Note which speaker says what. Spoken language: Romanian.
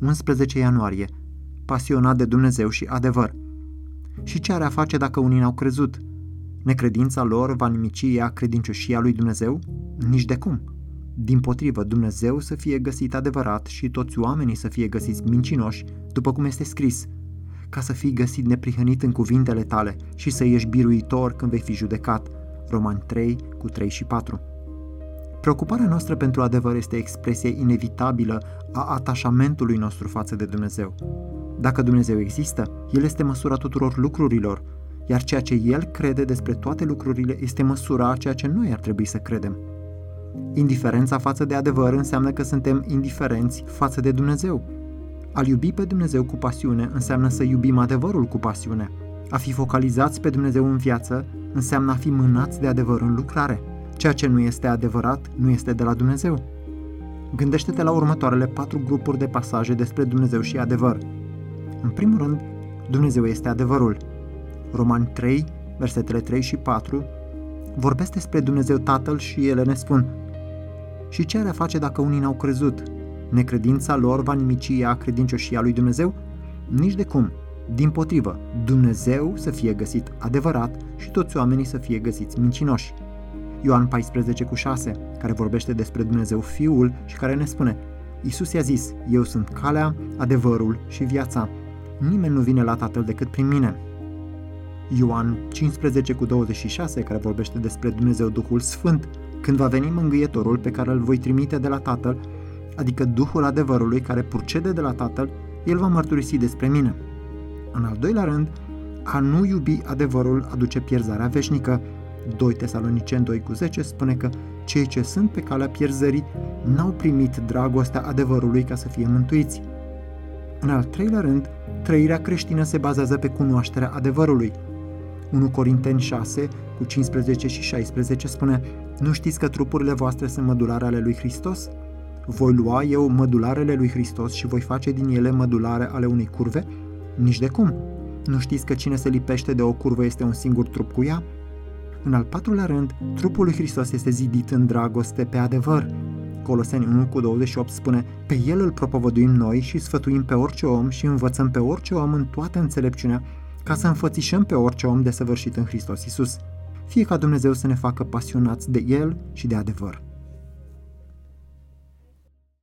Speaker 1: 11 ianuarie. Pasionat de Dumnezeu și adevăr. Și ce are a face dacă unii n-au crezut? Necredința lor va nimici ea credincioșia lui Dumnezeu? Nici de cum. Din potrivă, Dumnezeu să fie găsit adevărat și toți oamenii să fie găsiți mincinoși, după cum este scris, ca să fii găsit neprihănit în cuvintele tale și să ieși biruitor când vei fi judecat. Romani 3 cu 3 și 4. Preocuparea noastră pentru adevăr este expresia inevitabilă a atașamentului nostru față de Dumnezeu. Dacă Dumnezeu există, El este măsura tuturor lucrurilor, iar ceea ce El crede despre toate lucrurile este măsura a ceea ce noi ar trebui să credem. Indiferența față de adevăr înseamnă că suntem indiferenți față de Dumnezeu. Al iubi pe Dumnezeu cu pasiune înseamnă să iubim adevărul cu pasiune. A fi focalizați pe Dumnezeu în viață înseamnă a fi mânați de adevăr în lucrare. Ceea ce nu este adevărat nu este de la Dumnezeu. Gândește-te la următoarele patru grupuri de pasaje despre Dumnezeu și adevăr. În primul rând, Dumnezeu este adevărul. Romani 3, versetele 3 și 4, vorbesc despre Dumnezeu Tatăl și ele ne spun Și ce are a face dacă unii n-au crezut? Necredința lor va nimici ea credincioșia lui Dumnezeu? Nici de cum. Din potrivă, Dumnezeu să fie găsit adevărat și toți oamenii să fie găsiți mincinoși. Ioan 14 cu 6, care vorbește despre Dumnezeu Fiul și care ne spune Iisus i-a zis, eu sunt calea, adevărul și viața. Nimeni nu vine la Tatăl decât prin mine. Ioan 15 cu 26, care vorbește despre Dumnezeu Duhul Sfânt, când va veni mângâietorul pe care îl voi trimite de la Tatăl, adică Duhul adevărului care purcede de la Tatăl, el va mărturisi despre mine. În al doilea rând, a nu iubi adevărul aduce pierzarea veșnică. 2 Tesaloniceni 2 cu 10 spune că cei ce sunt pe calea pierzării n-au primit dragostea adevărului ca să fie mântuiți. În al treilea rând, trăirea creștină se bazează pe cunoașterea adevărului. 1 Corinteni 6 cu 15 și 16 spune Nu știți că trupurile voastre sunt mădulare ale lui Hristos? Voi lua eu mădularele lui Hristos și voi face din ele mădulare ale unei curve? Nici de cum. Nu știți că cine se lipește de o curvă este un singur trup cu ea? În al patrulea rând, trupul lui Hristos este zidit în dragoste pe adevăr. Coloseni 1 cu 28 spune, pe el îl propovăduim noi și sfătuim pe orice om și învățăm pe orice om în toată înțelepciunea, ca să înfățișăm pe orice om desăvârșit în Hristos Isus. Fie ca Dumnezeu să ne facă pasionați de El și de adevăr.